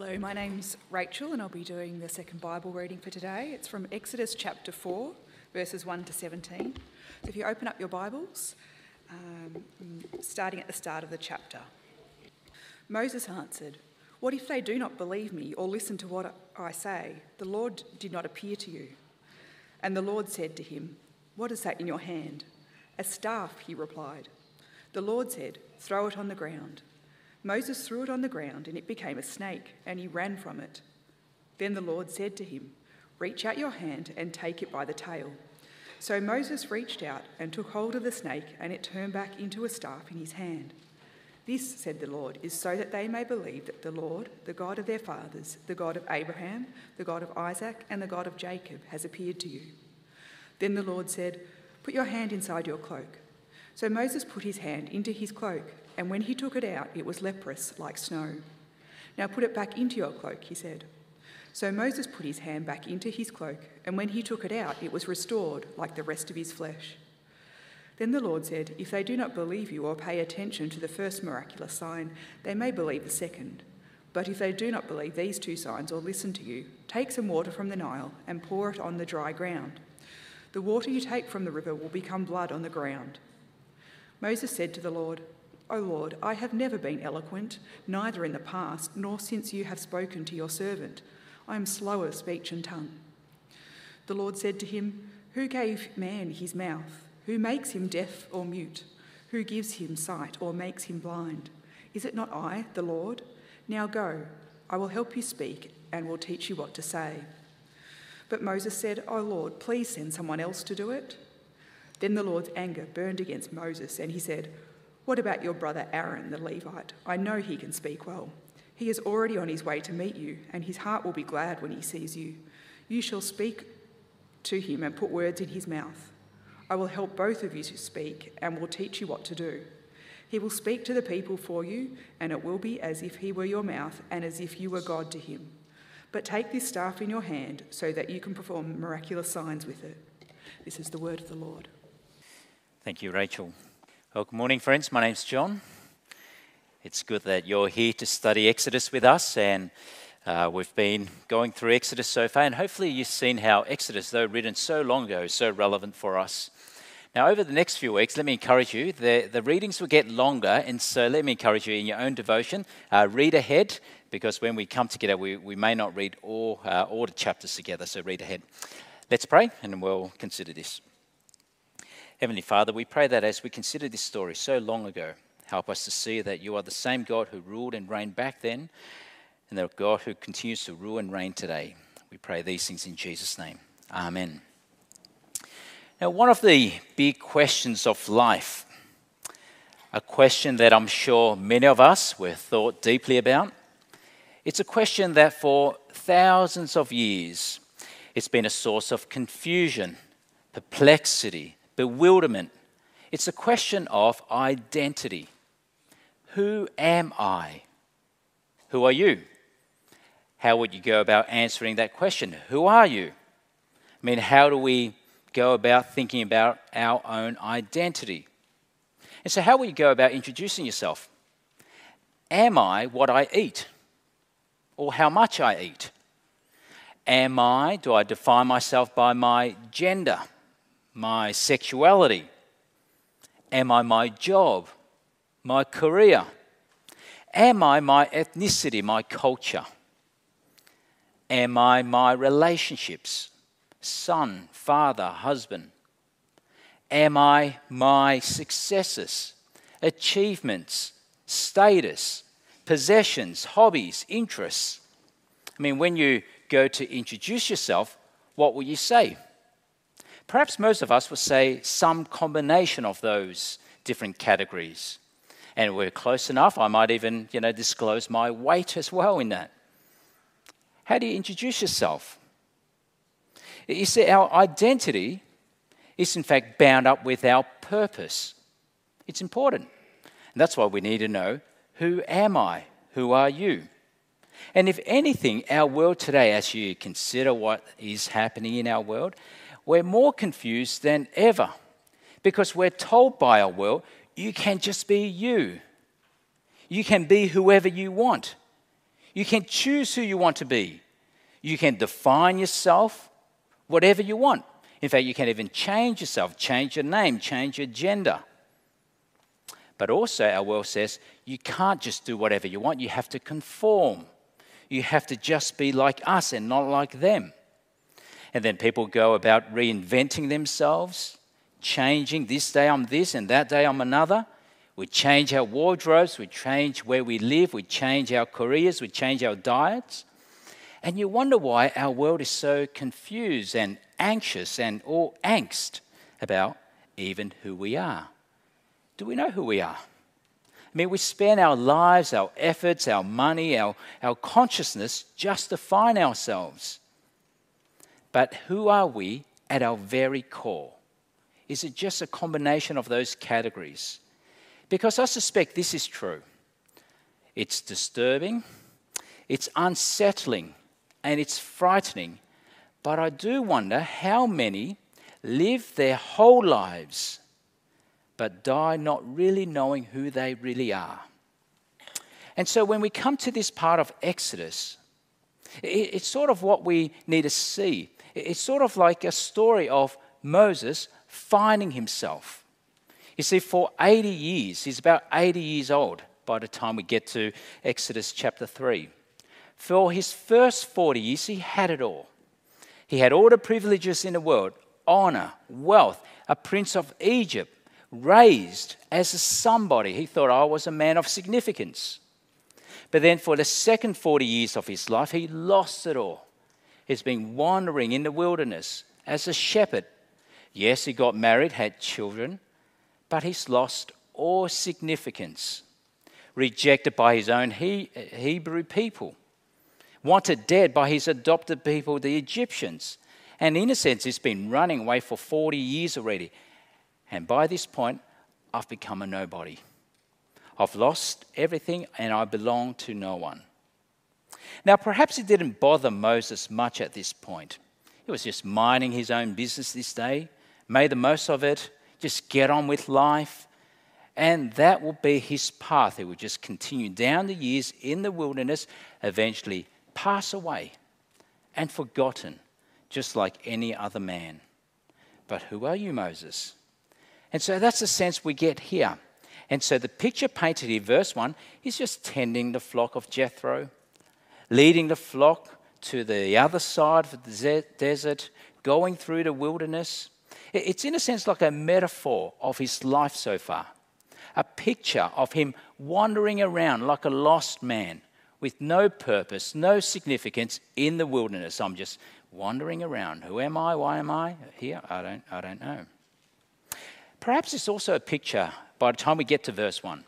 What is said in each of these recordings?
Hello, my name's Rachel, and I'll be doing the second Bible reading for today. It's from Exodus chapter 4, verses 1 to 17. So if you open up your Bibles, um, starting at the start of the chapter. Moses answered, What if they do not believe me or listen to what I say? The Lord did not appear to you. And the Lord said to him, What is that in your hand? A staff, he replied. The Lord said, Throw it on the ground. Moses threw it on the ground, and it became a snake, and he ran from it. Then the Lord said to him, Reach out your hand and take it by the tail. So Moses reached out and took hold of the snake, and it turned back into a staff in his hand. This, said the Lord, is so that they may believe that the Lord, the God of their fathers, the God of Abraham, the God of Isaac, and the God of Jacob, has appeared to you. Then the Lord said, Put your hand inside your cloak. So Moses put his hand into his cloak and when he took it out, it was leprous like snow. Now put it back into your cloak, he said. So Moses put his hand back into his cloak, and when he took it out, it was restored like the rest of his flesh. Then the Lord said, If they do not believe you or pay attention to the first miraculous sign, they may believe the second. But if they do not believe these two signs or listen to you, take some water from the Nile and pour it on the dry ground. The water you take from the river will become blood on the ground. Moses said to the Lord, O Lord, I have never been eloquent, neither in the past, nor since you have spoken to your servant. I am slow of speech and tongue. The Lord said to him, Who gave man his mouth? Who makes him deaf or mute? Who gives him sight or makes him blind? Is it not I, the Lord? Now go, I will help you speak and will teach you what to say. But Moses said, O Lord, please send someone else to do it. Then the Lord's anger burned against Moses, and he said, what about your brother Aaron, the Levite? I know he can speak well. He is already on his way to meet you, and his heart will be glad when he sees you. You shall speak to him and put words in his mouth. I will help both of you to speak and will teach you what to do. He will speak to the people for you, and it will be as if he were your mouth and as if you were God to him. But take this staff in your hand so that you can perform miraculous signs with it. This is the word of the Lord. Thank you, Rachel. Well, good morning, friends. My name's John. It's good that you're here to study Exodus with us, and uh, we've been going through Exodus so far, and hopefully you've seen how Exodus, though written so long ago, is so relevant for us. Now, over the next few weeks, let me encourage you, the, the readings will get longer, and so let me encourage you in your own devotion, uh, read ahead, because when we come together, we, we may not read all, uh, all the chapters together, so read ahead. Let's pray, and we'll consider this. Heavenly Father, we pray that as we consider this story so long ago, help us to see that you are the same God who ruled and reigned back then, and the God who continues to rule and reign today. We pray these things in Jesus' name. Amen. Now, one of the big questions of life, a question that I'm sure many of us were thought deeply about, it's a question that for thousands of years it's been a source of confusion, perplexity, bewilderment. It's a question of identity. Who am I? Who are you? How would you go about answering that question? Who are you? I mean, how do we go about thinking about our own identity? And so, how will you go about introducing yourself? Am I what I eat? Or how much I eat? Am I, do I define myself by my gender? My sexuality? Am I my job, my career? Am I my ethnicity, my culture? Am I my relationships, son, father, husband? Am I my successes, achievements, status, possessions, hobbies, interests? I mean, when you go to introduce yourself, what will you say? Perhaps most of us would say some combination of those different categories. And we're close enough, I might even, you know, disclose my weight as well in that. How do you introduce yourself? You see, our identity is in fact bound up with our purpose. It's important. And that's why we need to know who am I? Who are you? And if anything, our world today, as you consider what is happening in our world, we're more confused than ever because we're told by our world, you can just be you. You can be whoever you want. You can choose who you want to be. You can define yourself whatever you want. In fact, you can even change yourself, change your name, change your gender. But also, our world says you can't just do whatever you want, you have to conform. You have to just be like us and not like them. And then people go about reinventing themselves, changing. This day I'm this, and that day I'm another. We change our wardrobes, we change where we live, we change our careers, we change our diets. And you wonder why our world is so confused and anxious and all angst about even who we are. Do we know who we are? I mean, we spend our lives, our efforts, our money, our, our consciousness just to find ourselves. But who are we at our very core? Is it just a combination of those categories? Because I suspect this is true. It's disturbing, it's unsettling, and it's frightening. But I do wonder how many live their whole lives but die not really knowing who they really are. And so when we come to this part of Exodus, it's sort of what we need to see. It's sort of like a story of Moses finding himself. You see, for 80 years, he's about 80 years old by the time we get to Exodus chapter 3. For his first 40 years, he had it all. He had all the privileges in the world honor, wealth, a prince of Egypt, raised as a somebody. He thought I was a man of significance. But then for the second 40 years of his life, he lost it all. He's been wandering in the wilderness as a shepherd. Yes, he got married, had children, but he's lost all significance. Rejected by his own he- Hebrew people, wanted dead by his adopted people, the Egyptians. And in a sense, he's been running away for 40 years already. And by this point, I've become a nobody. I've lost everything and I belong to no one. Now, perhaps it didn't bother Moses much at this point. He was just minding his own business this day, made the most of it, just get on with life. And that will be his path. He will just continue down the years in the wilderness, eventually pass away and forgotten, just like any other man. But who are you, Moses? And so that's the sense we get here. And so the picture painted in verse 1 is just tending the flock of Jethro, leading the flock to the other side of the desert, going through the wilderness. It's in a sense like a metaphor of his life so far, a picture of him wandering around like a lost man with no purpose, no significance in the wilderness. I'm just wandering around. Who am I? Why am I here? I don't, I don't know. Perhaps it's also a picture, by the time we get to verse 1,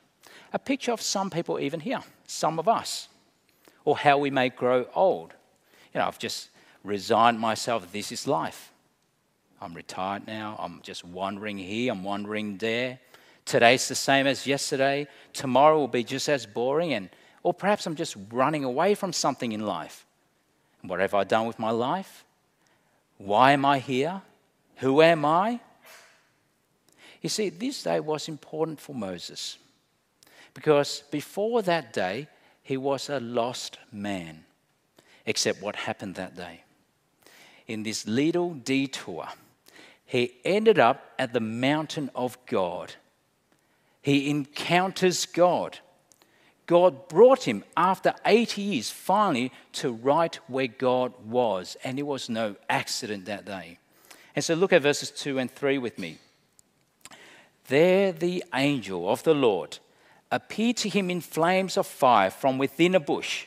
a picture of some people even here, some of us, or how we may grow old. You know, I've just resigned myself, this is life. I'm retired now, I'm just wandering here, I'm wandering there. Today's the same as yesterday, tomorrow will be just as boring, and, or perhaps I'm just running away from something in life. What have I done with my life? Why am I here? Who am I? You see, this day was important for Moses because before that day, he was a lost man, except what happened that day. In this little detour, he ended up at the mountain of God. He encounters God. God brought him after 80 years finally to right where God was, and it was no accident that day. And so look at verses 2 and 3 with me. There the angel of the Lord appeared to him in flames of fire from within a bush.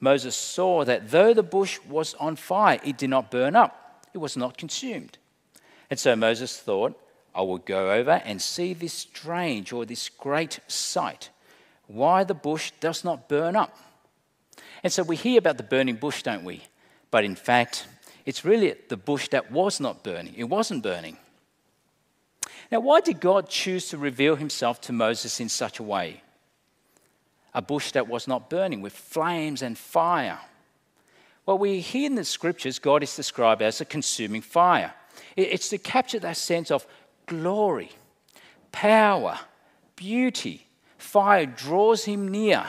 Moses saw that though the bush was on fire, it did not burn up, it was not consumed. And so Moses thought, I will go over and see this strange or this great sight, why the bush does not burn up. And so we hear about the burning bush, don't we? But in fact, it's really the bush that was not burning. It wasn't burning. Now, why did God choose to reveal himself to Moses in such a way? A bush that was not burning with flames and fire. Well, we hear in the scriptures God is described as a consuming fire. It's to capture that sense of glory, power, beauty. Fire draws him near,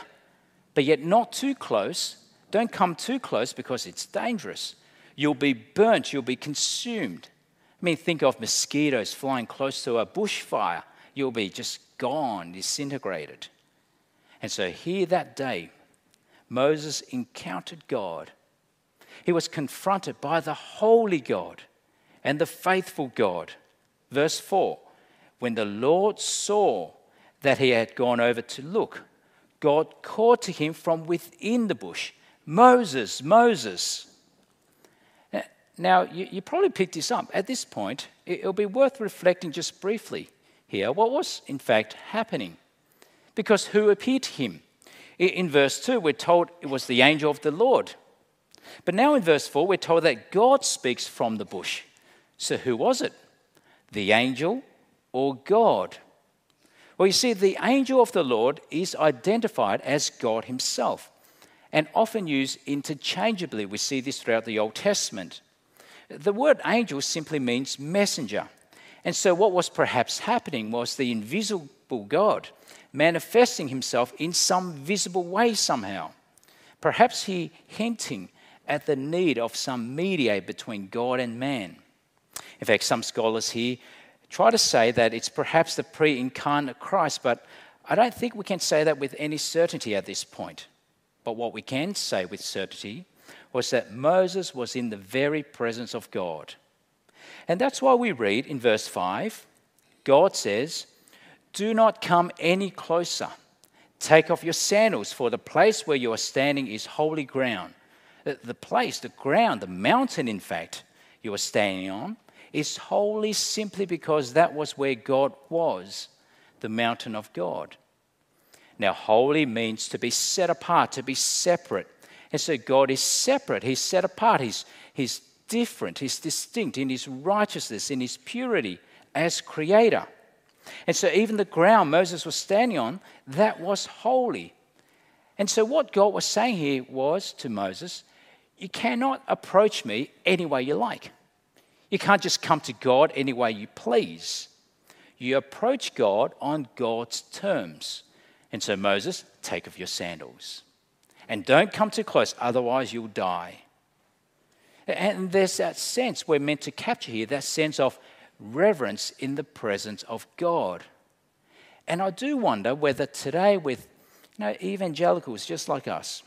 but yet not too close. Don't come too close because it's dangerous. You'll be burnt, you'll be consumed. I mean, think of mosquitoes flying close to a bushfire. You'll be just gone, disintegrated. And so, here that day, Moses encountered God. He was confronted by the holy God and the faithful God. Verse 4 When the Lord saw that he had gone over to look, God called to him from within the bush, Moses, Moses. Now, you, you, probably picked this up. At this point, it'll be worth reflecting just briefly here what was in fact happening. Because who appeared to him? In verse 2, we're told it was the angel of the Lord. But now in verse 4, we're told that God speaks from the bush. So who was it? The angel or God? Well, you see, the angel of the Lord is identified as God Himself and often used interchangeably. We see this throughout the Old Testament. The word angel simply means messenger. And so, what was perhaps happening was the invisible God manifesting himself in some visible way somehow. Perhaps he hinting at the need of some mediator between God and man. In fact, some scholars here try to say that it's perhaps the pre incarnate Christ, but I don't think we can say that with any certainty at this point. But what we can say with certainty was that Moses was in the very presence of God. And that's why we read in verse 5 God says, Do not come any closer. Take off your sandals, for the place where you are standing is holy ground. The place, the ground, the mountain, in fact, you are standing on, is holy simply because that was where God was, the mountain of God. Now, holy means to be set apart, to be separate. And so God is separate, He's set apart, He's, he's different, He's distinct in His righteousness, in His purity as Creator. And so, even the ground Moses was standing on, that was holy. And so, what God was saying here was to Moses, You cannot approach me any way you like. You can't just come to God any way you please. You approach God on God's terms. And so, Moses, take off your sandals. And don't come too close, otherwise, you'll die. And there's that sense we're meant to capture here that sense of reverence in the presence of God. And I do wonder whether today, with you know, evangelicals just like us,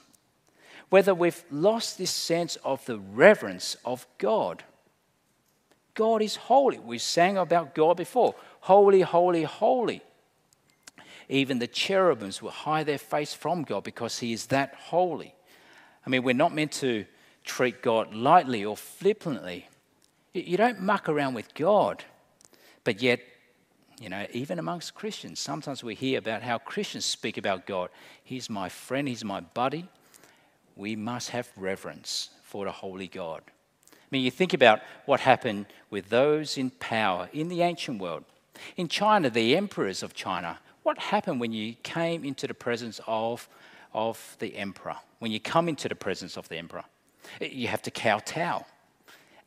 whether we've lost this sense of the reverence of God. God is holy. We sang about God before. Holy, holy, holy. Even the cherubims will hide their face from God because He is that holy. I mean, we're not meant to treat God lightly or flippantly. You don't muck around with God. But yet, you know, even amongst Christians, sometimes we hear about how Christians speak about God. He's my friend, He's my buddy. We must have reverence for the holy God. I mean, you think about what happened with those in power in the ancient world. In China, the emperors of China, what happened when you came into the presence of, of the emperor? When you come into the presence of the emperor, you have to kowtow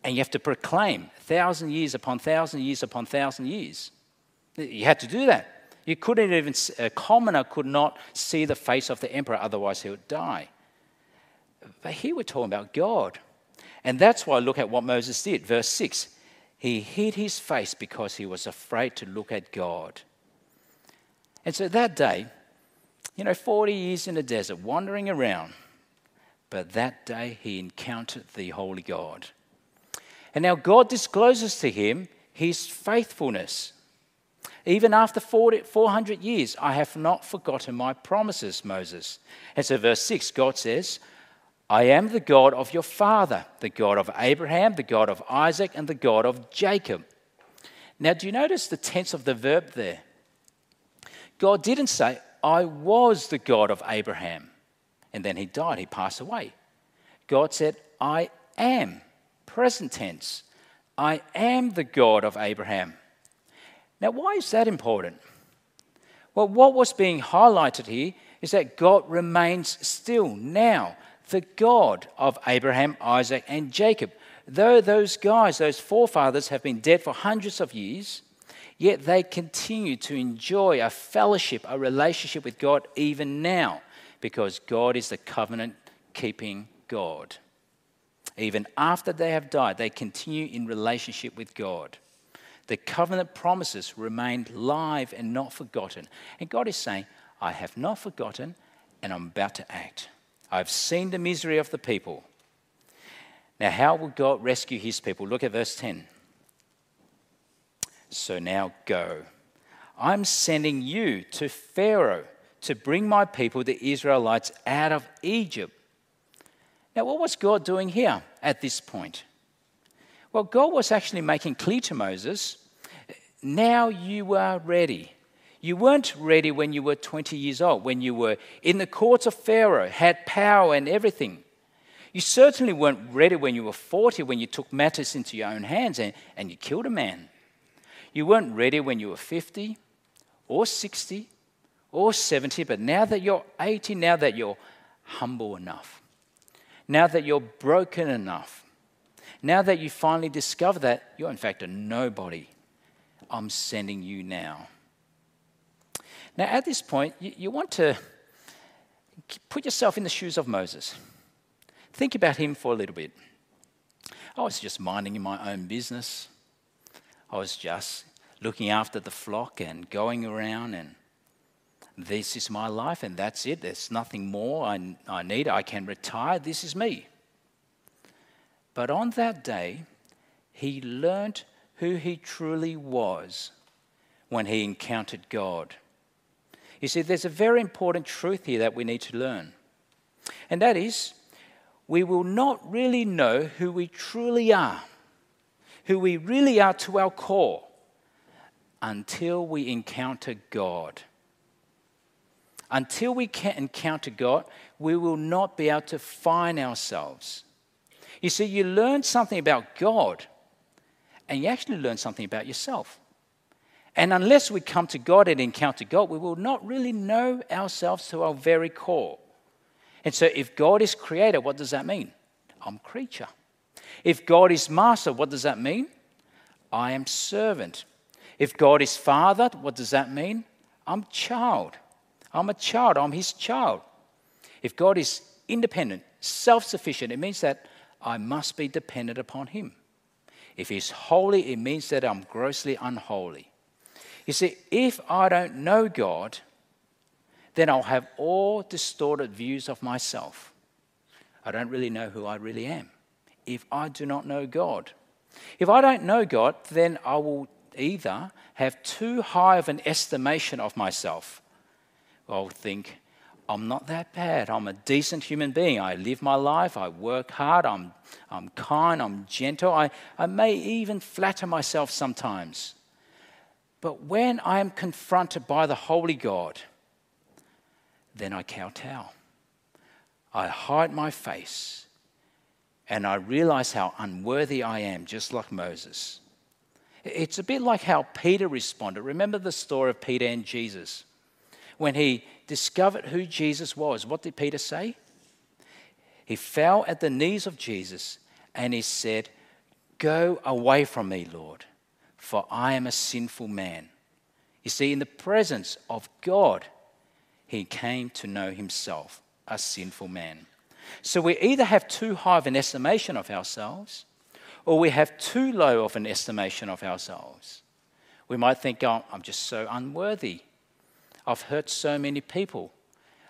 and you have to proclaim thousand years upon thousand years upon thousand years. You had to do that. You couldn't even, a commoner could not see the face of the emperor, otherwise he would die. But here we're talking about God. And that's why look at what Moses did. Verse 6 He hid his face because he was afraid to look at God. And so that day, you know, 40 years in the desert, wandering around, but that day he encountered the Holy God. And now God discloses to him his faithfulness. Even after 40, 400 years, I have not forgotten my promises, Moses. And so, verse 6, God says, I am the God of your father, the God of Abraham, the God of Isaac, and the God of Jacob. Now, do you notice the tense of the verb there? God didn't say, I was the God of Abraham, and then he died, he passed away. God said, I am, present tense. I am the God of Abraham. Now, why is that important? Well, what was being highlighted here is that God remains still now the God of Abraham, Isaac, and Jacob. Though those guys, those forefathers, have been dead for hundreds of years, yet they continue to enjoy a fellowship, a relationship with God even now, because God is the covenant keeping God. Even after they have died, they continue in relationship with God. The covenant promises remain live and not forgotten. And God is saying, I have not forgotten and I'm about to act. I've seen the misery of the people. Now, how will God rescue his people? Look at verse 10. So now go. I'm sending you to Pharaoh to bring my people, the Israelites, out of Egypt. Now, what was God doing here at this point? Well, God was actually making clear to Moses now you are ready. You weren't ready when you were 20 years old, when you were in the courts of Pharaoh, had power and everything. You certainly weren't ready when you were 40, when you took matters into your own hands and, and you killed a man. You weren't ready when you were 50 or 60 or 70, but now that you're 80, now that you're humble enough, now that you're broken enough, now that you finally discover that you're in fact a nobody, I'm sending you now. Now, at this point, you, you want to put yourself in the shoes of Moses. Think about him for a little bit. Oh, I was just minding my own business. I was just looking after the flock and going around, and this is my life, and that's it. There's nothing more I, I need. I can retire. This is me. But on that day, he learnt who he truly was when he encountered God. You see, there's a very important truth here that we need to learn, and that is we will not really know who we truly are, who we really are to our core, until we encounter God. Until we can encounter God, we will not be able to find ourselves. You see, you learn something about God, and you actually learn something about yourself. And unless we come to God and encounter God, we will not really know ourselves to our very core. And so, if God is creator, what does that mean? I'm creature. If God is master, what does that mean? I am servant. If God is father, what does that mean? I'm child. I'm a child. I'm his child. If God is independent, self sufficient, it means that I must be dependent upon him. If he's holy, it means that I'm grossly unholy. You see, if I don't know God, then I'll have all distorted views of myself. I don't really know who I really am if I do not know God. If I don't know God, then I will either have too high of an estimation of myself. I'll think, I'm not that bad. I'm a decent human being. I live my life. I work hard. I'm, I'm kind. I'm gentle. I, I may even flatter myself sometimes. But when I am confronted by the Holy God, then I kowtow. I hide my face and I realize how unworthy I am, just like Moses. It's a bit like how Peter responded. Remember the story of Peter and Jesus? When he discovered who Jesus was, what did Peter say? He fell at the knees of Jesus and he said, Go away from me, Lord for I am a sinful man. You see, in the presence of God, he came to know himself, a sinful man. So we either have too high of an estimation of ourselves, or we have too low of an estimation of ourselves. We might think, oh, I'm just so unworthy. I've hurt so many people.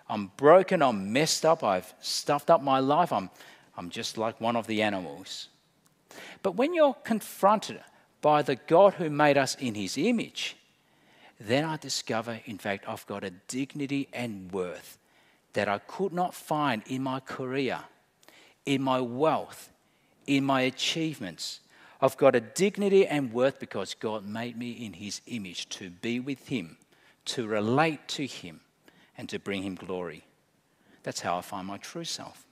I'm broken, I'm messed up, I've stuffed up my life, I'm, I'm just like one of the animals. But when you're confronted by the God who made us in his image, then I discover, in fact, I've got a dignity and worth that I could not find in my career, in my wealth, in my achievements. I've got a dignity and worth because God made me in his image to be with him, to relate to him, and to bring him glory. That's how I find my true self.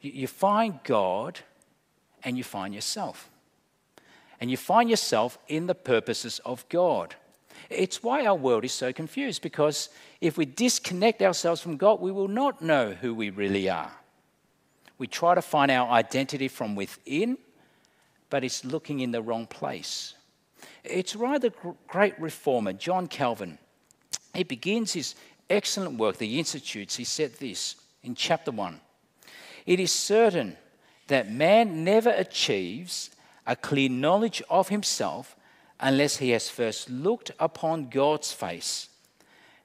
You find God and you find yourself and you find yourself in the purposes of God. It's why our world is so confused because if we disconnect ourselves from God, we will not know who we really are. We try to find our identity from within, but it's looking in the wrong place. It's the great reformer, John Calvin. He begins his excellent work The institutes, he said this in chapter 1 It is certain that man never achieves a clear knowledge of himself unless he has first looked upon God's face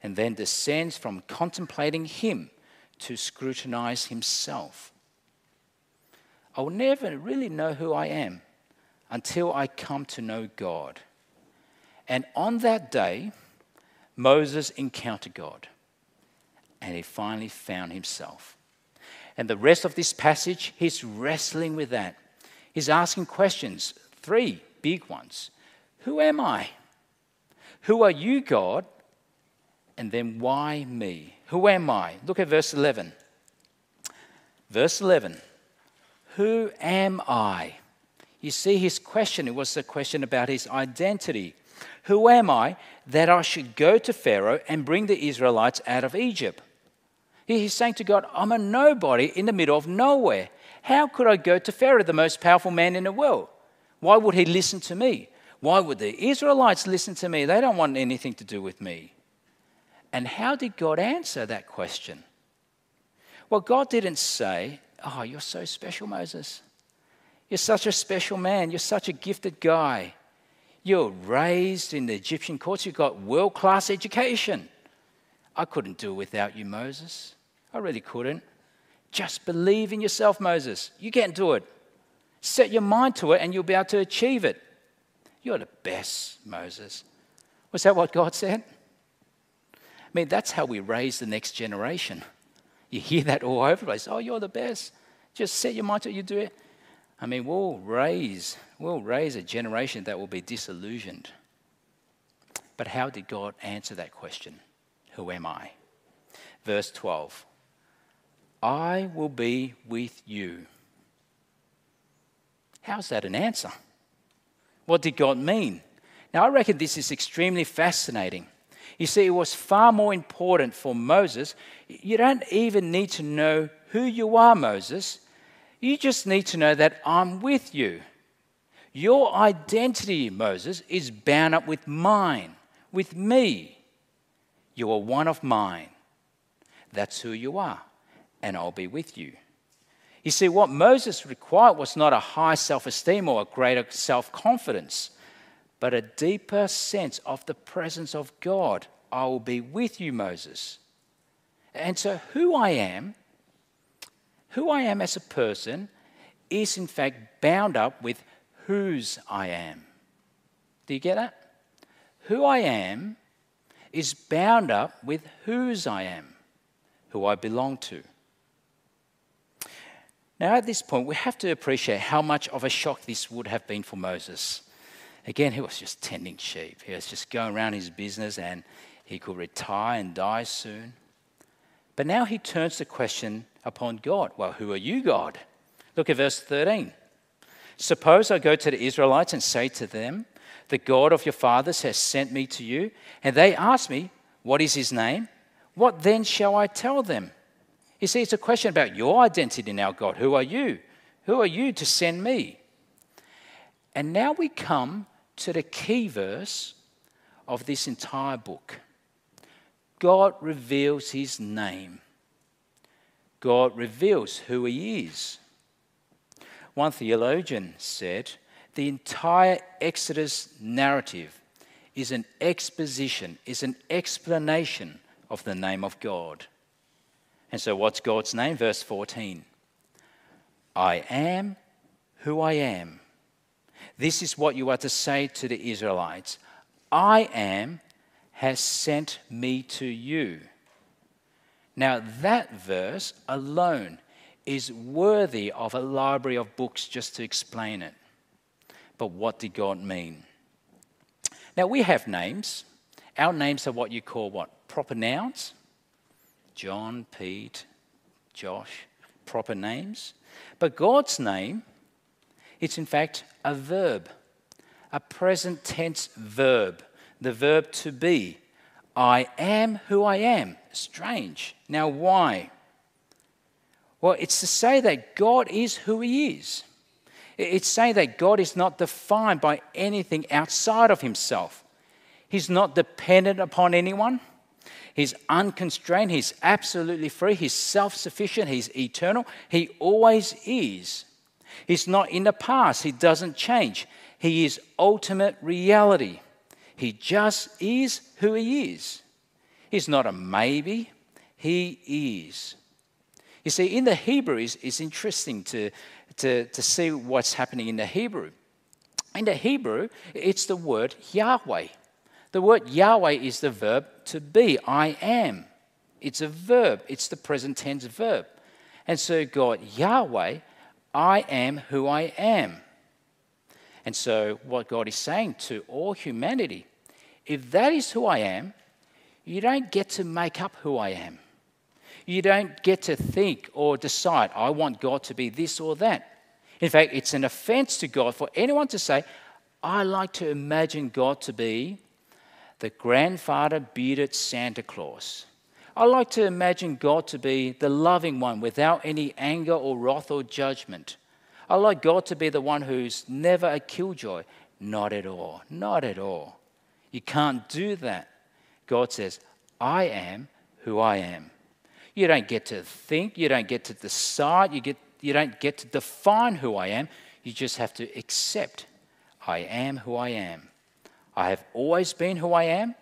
and then descends from contemplating him to scrutinize himself. I will never really know who I am until I come to know God. And on that day, Moses encountered God and he finally found himself. And the rest of this passage, he's wrestling with that. He's asking questions, three big ones Who am I? Who are you, God? And then why me? Who am I? Look at verse 11. Verse 11 Who am I? You see, his question, it was a question about his identity. Who am I that I should go to Pharaoh and bring the Israelites out of Egypt? He's saying to God, I'm a nobody in the middle of nowhere. How could I go to Pharaoh, the most powerful man in the world? Why would he listen to me? Why would the Israelites listen to me? They don't want anything to do with me. And how did God answer that question? Well, God didn't say, Oh, you're so special, Moses. You're such a special man. You're such a gifted guy. You're raised in the Egyptian courts. You've got world class education. I couldn't do it without you, Moses. I really couldn't. Just believe in yourself, Moses. You can do it. Set your mind to it and you'll be able to achieve it. You're the best, Moses. Was that what God said? I mean, that's how we raise the next generation. You hear that all over the place. Oh, you're the best. Just set your mind to it, you do it. I mean, we'll raise, we'll raise a generation that will be disillusioned. But how did God answer that question? Who am I? Verse 12 I will be with you. How's that an answer? What did God mean? Now, I reckon this is extremely fascinating. You see, it was far more important for Moses. You don't even need to know who you are, Moses. You just need to know that I'm with you. Your identity, Moses, is bound up with mine, with me. You are one of mine. That's who you are and I'll be with you. You see, what Moses required was not a high self esteem or a greater self confidence, but a deeper sense of the presence of God. I will be with you, Moses. And so, who I am, who I am as a person, is in fact bound up with whose I am. Do you get that? Who I am is bound up with whose I am, who I belong to. Now, at this point, we have to appreciate how much of a shock this would have been for Moses. Again, he was just tending sheep, he was just going around his business and he could retire and die soon. But now he turns the question upon God Well, who are you, God? Look at verse 13. Suppose I go to the Israelites and say to them, The God of your fathers has sent me to you, and they ask me, What is his name? What then shall I tell them? You see, it's a question about your identity now, God. Who are you? Who are you to send me? And now we come to the key verse of this entire book God reveals his name, God reveals who he is. One theologian said the entire Exodus narrative is an exposition, is an explanation of the name of God. And so, what's God's name? Verse 14 I am who I am. This is what you are to say to the Israelites I am has sent me to you. Now, that verse alone is worthy of a library of books just to explain it. But what did God mean? Now, we have names. Our names are what you call what? Proper nouns. John, Pete, Josh, proper names. But God's name, it's in fact a verb, a present tense verb, the verb to be. I am who I am. Strange. Now, why? Well, it's to say that God is who He is. It's saying that God is not defined by anything outside of Himself. He's not dependent upon anyone. He's unconstrained. He's absolutely free. He's self sufficient. He's eternal. He always is. He's not in the past. He doesn't change. He is ultimate reality. He just is who He is. He's not a maybe, He is. You see, in the Hebrew, it's, interesting to, to, to see what's happening in the Hebrew. In the Hebrew, it's the word Yahweh. The word Yahweh is the verb to be, I am. It's a verb, it's the present tense verb. And so, God, Yahweh, I am who I am. And so, what God is saying to all humanity if that is who I am, you don't get to make up who I am. You don't get to think or decide, I want God to be this or that. In fact, it's an offense to God for anyone to say, I like to imagine God to be the grandfather bearded Santa Claus. I like to imagine God to be the loving one without any anger or wrath or judgment. I like God to be the one who's never a killjoy. Not at all. Not at all. You can't do that. God says, I am who I am. You don't get to think, you don't get to decide, you, get, you don't get to define who I am. You just have to accept I am who I am. I have always been who I am,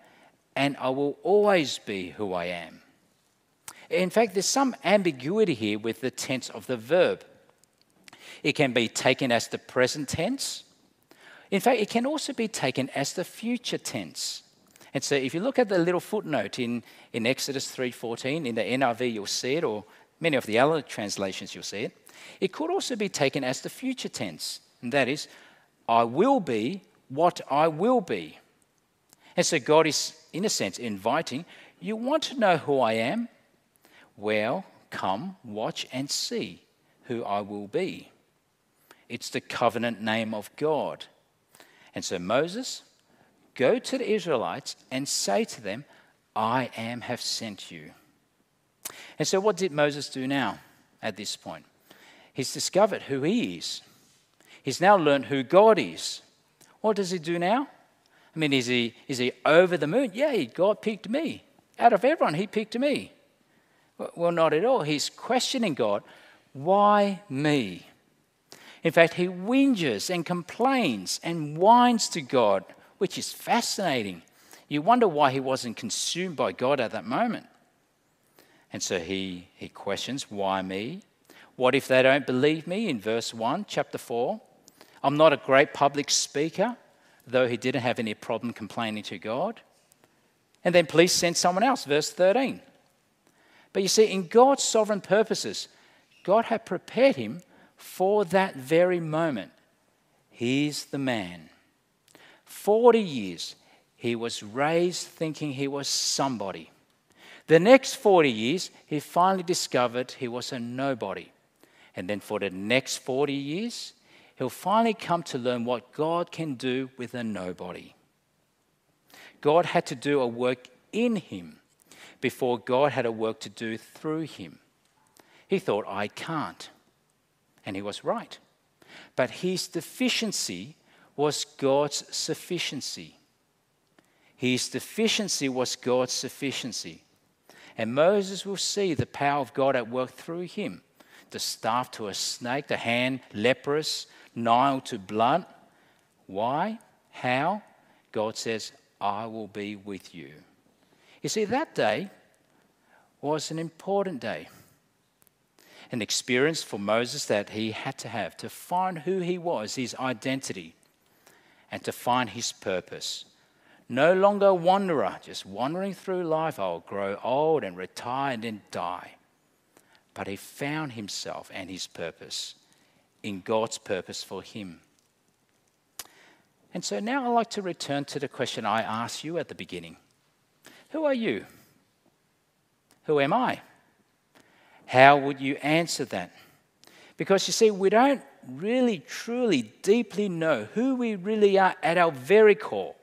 and I will always be who I am. In fact, there's some ambiguity here with the tense of the verb. It can be taken as the present tense. In fact, it can also be taken as the future tense. And so if you look at the little footnote in, in Exodus 3.14, in the NIV you'll see it, or many of the other translations you'll see it, it could also be taken as the future tense. And that is, I will be what I will be. And so God is, in a sense, inviting, you want to know who I am? Well, come, watch, and see who I will be. It's the covenant name of God. And so Moses, go to the Israelites and say to them, I am have sent you. And so what did Moses do now at this point? He's discovered who he is. He's now learned who God is. What does he do now? I mean, is he, is he over the moon? Yeah, God picked me. Out of everyone, he picked me. Well, not at all. He's questioning God. Why me? In fact, he whinges and complains and whines to God, which is fascinating. You wonder why he wasn't consumed by God at that moment. And so he, he questions, Why me? What if they don't believe me? In verse 1, chapter 4. I'm not a great public speaker, though he didn't have any problem complaining to God. And then please send someone else, verse 13. But you see, in God's sovereign purposes, God had prepared him for that very moment. He's the man. 40 years, he was raised thinking he was somebody. The next 40 years, he finally discovered he was a nobody. And then for the next 40 years, he'll finally come to learn what God can do with a nobody. God had to do a work in him before God had a work to do through him. He thought, I can't. And he was right. But his deficiency was God's sufficiency. His deficiency was God's sufficiency. And Moses will see the power of God at work through him the staff to a snake, the hand leprous, Nile to blood. Why? How? God says, I will be with you. You see, that day was an important day. An experience for Moses that he had to have to find who he was, his identity, and to find his purpose. No longer a wanderer, just wandering through life. I'll grow old and retire and then die. But he found himself and his purpose in God's purpose for him. And so now I'd like to return to the question I asked you at the beginning Who are you? Who am I? How would you answer that? Because you see, we don't really, truly, deeply know who we really are at our very core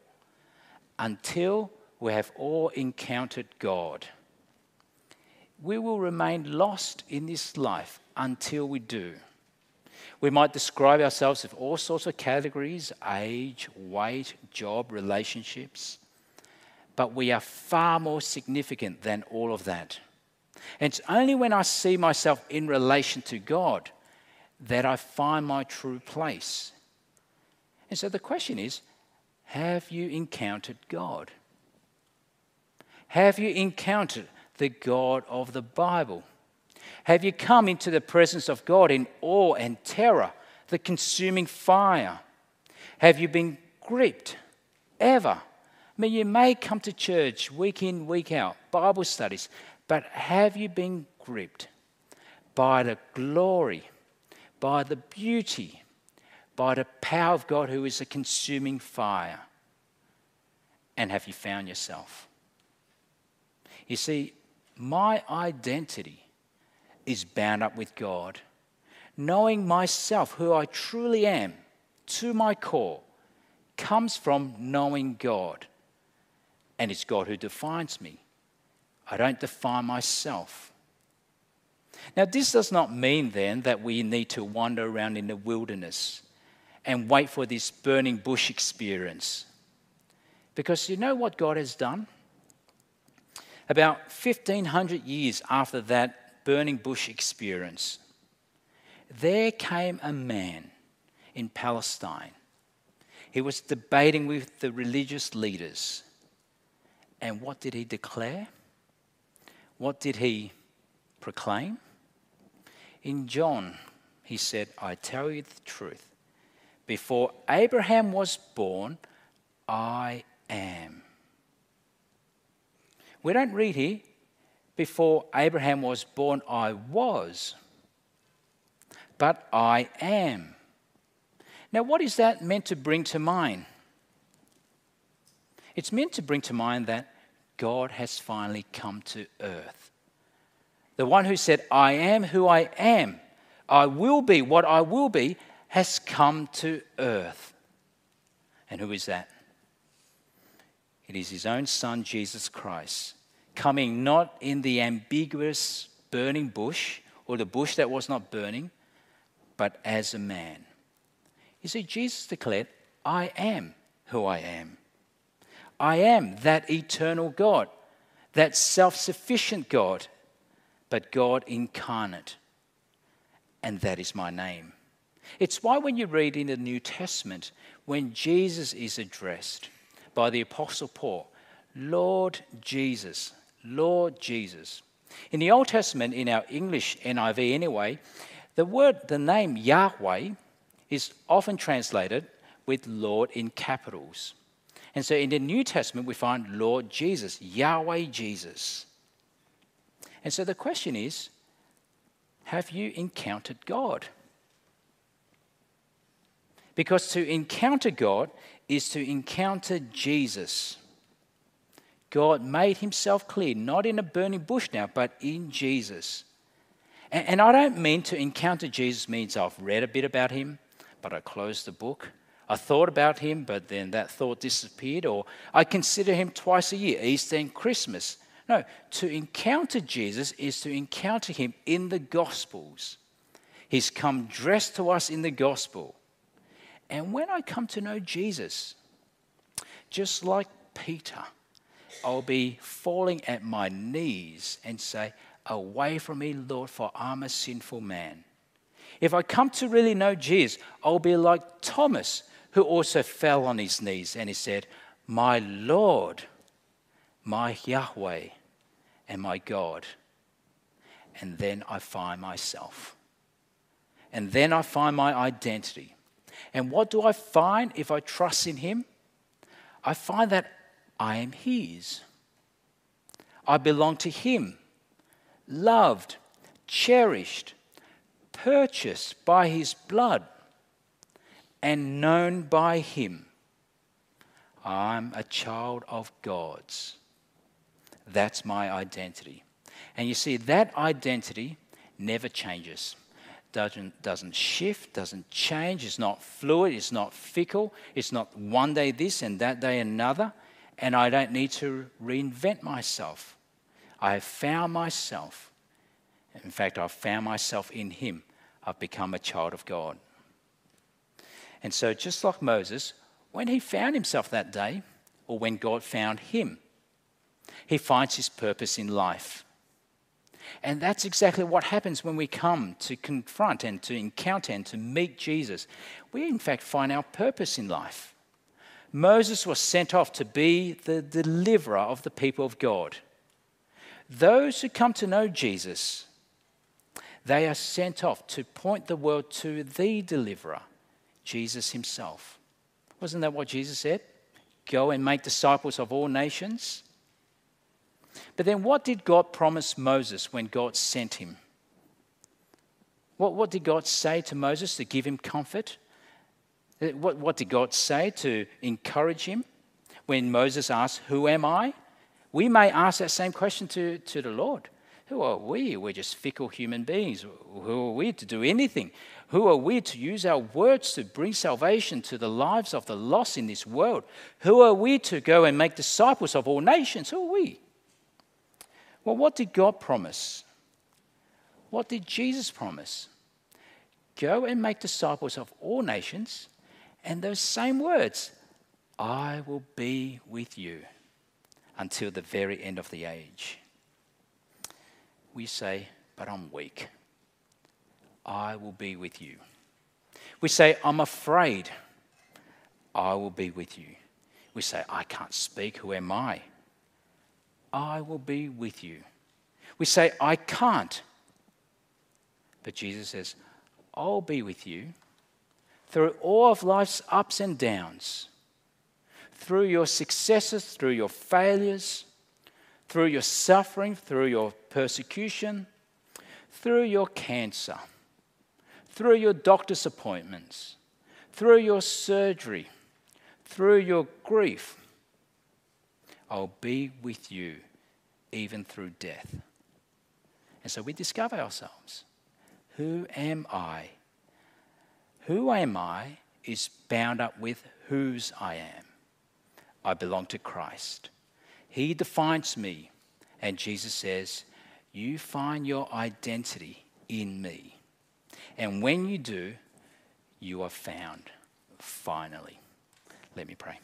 until we have all encountered God. We will remain lost in this life until we do. We might describe ourselves with all sorts of categories age, weight, job, relationships. but we are far more significant than all of that. And it's only when I see myself in relation to God that I find my true place. And so the question is have you encountered God? Have you encountered the God of the Bible? Have you come into the presence of God in awe and terror, the consuming fire? Have you been gripped ever? I mean, you may come to church week in, week out, Bible studies, but have you been gripped by the glory, by the beauty, by the power of God who is a consuming fire? And have you found yourself? You see, my identity is bound up with God. Knowing myself, who I truly am, to my core, comes from knowing God. And it's God who defines me. I don't define myself. Now, this does not mean then that we need to wander around in the wilderness and wait for this burning bush experience. Because you know what God has done? About 1500 years after that burning bush experience, there came a man in Palestine. He was debating with the religious leaders. And what did he declare? What did he proclaim? In John, he said, I tell you the truth. Before Abraham was born, I am. We don't read here, before Abraham was born, I was, but I am. Now, what is that meant to bring to mind? It's meant to bring to mind that God has finally come to earth. The one who said, I am who I am, I will be what I will be, has come to earth. And who is that? It is his own son, Jesus Christ, coming not in the ambiguous burning bush or the bush that was not burning, but as a man. You see, Jesus declared, I am who I am. I am that eternal God, that self sufficient God, but God incarnate. And that is my name. It's why when you read in the New Testament, when Jesus is addressed by the Apostle Paul, Lord Jesus, Lord Jesus. In the Old Testament, in our English NIV anyway, the word, the name Yahweh is often translated with Lord in capitals. And so in the New Testament, we find Lord Jesus, Yahweh Jesus. And so the question is have you encountered God? Because to encounter God is to encounter Jesus. God made himself clear, not in a burning bush now, but in Jesus. And, and I don't mean to encounter Jesus means I've read a bit about him, but I closed the book. I thought about him, but then that thought disappeared, or I consider him twice a year, Easter and Christmas. No, to encounter Jesus is to encounter him in the Gospels. He's come dressed to us in the Gospel. And when I come to know Jesus, just like Peter, I'll be falling at my knees and say, Away from me, Lord, for I'm a sinful man. If I come to really know Jesus, I'll be like Thomas, who also fell on his knees and he said, My Lord, my Yahweh, and my God. And then I find myself. And then I find my identity. And what do I find if I trust in Him? I find that I am His. I belong to Him, loved, cherished, purchased by His blood and known by Him. I'm a child of God's. That's my identity. And you see, that identity never changes. Doesn't, doesn't shift, doesn't change, it's not fluid, it's not fickle, it's not one day this and that day another, and I don't need to reinvent myself. I have found myself. In fact, I've found myself in Him. I've become a child of God. And so, just like Moses, when he found himself that day, or when God found him he finds his purpose in life. And that's exactly what happens when we come to confront and to encounter and to meet Jesus. We, in fact, find our purpose in life. Moses was sent off to be the deliverer of the people of God. Those who come to know Jesus, they are sent off to point the world to the deliverer, Jesus himself. Wasn't that what Jesus said? Go and make disciples of all nations. But then, what did God promise Moses when God sent him? What, what did God say to Moses to give him comfort? Uh, what, what did God say to encourage him when Moses asked, Who am I? We may ask that same question to, to the Lord. Who are we? We're just fickle human beings. Who are we to do anything? Who are we to use our words to bring salvation to the lives of the lost in this world? Who are we to go and make disciples of all nations? Who are we? Well, what did God promise? What did Jesus promise? Go and make disciples of all nations, and those same words I will be with you until the very end of the age. We say, But I'm weak. I will be with you. We say, I'm afraid. I will be with you. We say, I can't speak. Who am I? I will be with you. We say, I can't. But Jesus says, I'll be with you through all of life's ups and downs, through your successes, through your failures, through your suffering, through your persecution, through your cancer, through your doctor's appointments, through your surgery, through your grief I'll be with you even through death. And so we discover ourselves. Who am I? Who am I is bound up with whose I am. I belong to Christ. He defines me. And Jesus says, You find your identity in me. And when you do, you are found finally. Let me pray.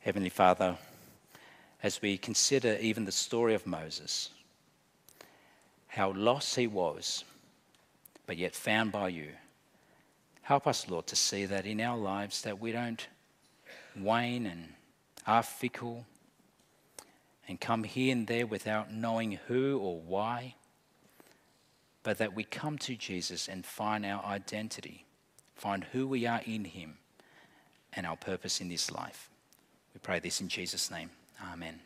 Heavenly Father, as we consider even the story of Moses, how lost he was, but yet found by you, help us, Lord, to see that in our lives that we don't wane and are fickle and come here and there without knowing who or why, but that we come to Jesus and find our identity, find who we are in him and our purpose in this life. We pray this in Jesus' name. Amen.